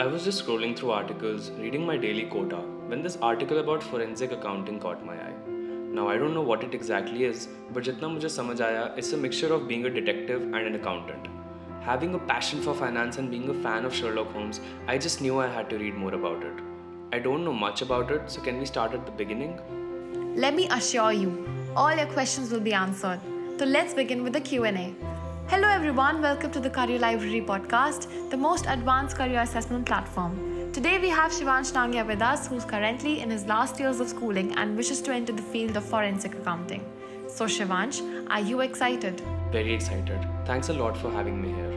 I was just scrolling through articles, reading my daily quota, when this article about forensic accounting caught my eye. Now I don't know what it exactly is, but jitna mujhe samajh aaya, it's a mixture of being a detective and an accountant. Having a passion for finance and being a fan of Sherlock Holmes, I just knew I had to read more about it. I don't know much about it, so can we start at the beginning? Let me assure you, all your questions will be answered. So let's begin with the Q&A. Hello everyone, welcome to the Career Library podcast, the most advanced career assessment platform. Today we have Shivansh Nangia with us, who's currently in his last years of schooling and wishes to enter the field of forensic accounting. So Shivansh, are you excited? Very excited. Thanks a lot for having me here.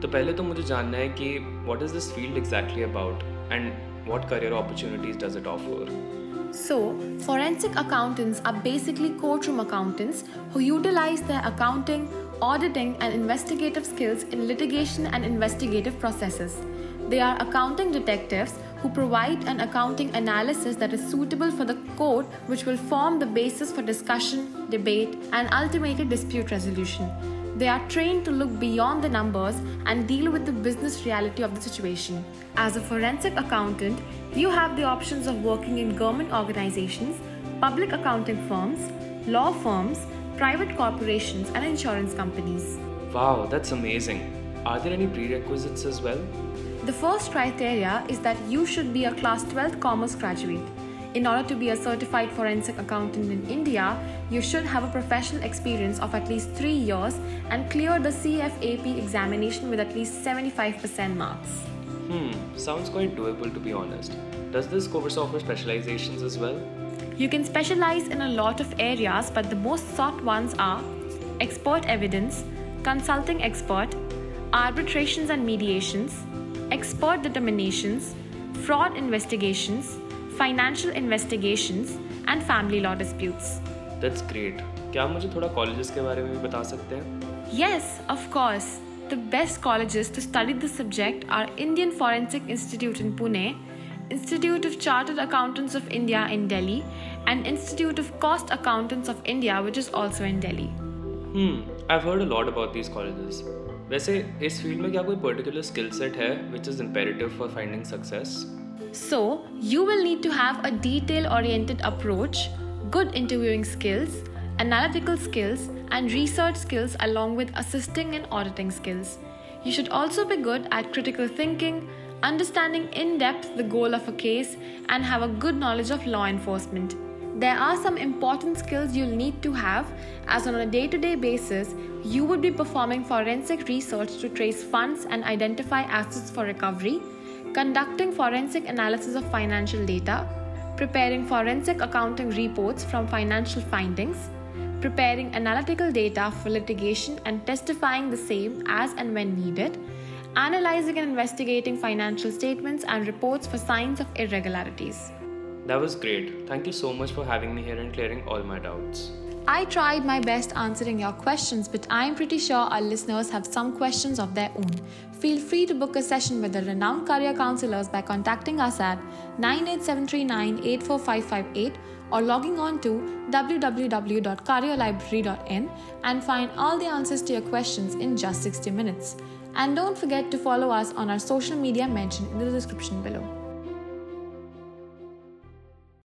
तो पहले तो मुझे जानना है कि what is this field exactly about and what career opportunities does it offer? So, forensic accountants are basically courtroom accountants who utilize their accounting, auditing, and investigative skills in litigation and investigative processes. They are accounting detectives who provide an accounting analysis that is suitable for the court, which will form the basis for discussion, debate, and ultimately dispute resolution. They are trained to look beyond the numbers and deal with the business reality of the situation. As a forensic accountant, you have the options of working in government organizations, public accounting firms, law firms, private corporations, and insurance companies. Wow, that's amazing. Are there any prerequisites as well? The first criteria is that you should be a class 12 commerce graduate. In order to be a certified forensic accountant in India, you should have a professional experience of at least 3 years and clear the CFAP examination with at least 75% marks. Hmm, sounds quite doable to be honest. Does this course offer specializations as well? You can specialize in a lot of areas, but the most sought ones are expert evidence, consulting expert, arbitrations and mediations, expert determinations, fraud investigations, financial investigations, and family law disputes. That's great. क्या आप मुझे थोड़ा colleges के बारे में भी बता सकते हैं? Yes, of course. The best colleges to study this subject are Indian Forensic Institute in Pune, Institute of Chartered Accountants of India in Delhi, and Institute of Cost Accountants of India, which is also in Delhi. Hmm, I've heard a lot about these colleges. वैसे इस field में क्या कोई particular skill set है which is imperative for finding success So, you will need to have a detail oriented approach, good interviewing skills, analytical skills, and research skills, along with assisting and auditing skills. You should also be good at critical thinking, understanding in depth the goal of a case, and have a good knowledge of law enforcement. There are some important skills you'll need to have, as on a day to day basis, you would be performing forensic research to trace funds and identify assets for recovery, conducting forensic analysis of financial data, preparing forensic accounting reports from financial findings, preparing analytical data for litigation and testifying the same as and when needed, analyzing and investigating financial statements and reports for signs of irregularities. That was great. Thank you so much for having me here and clearing all my doubts. I tried my best answering your questions, but I'm pretty sure our listeners have some questions of their own. Feel free to book a session with the renowned career counselors by contacting us at 98739 or logging on to www.careerlibrary.in and find all the answers to your questions in just 60 minutes. And don't forget to follow us on our social media mentioned in the description below.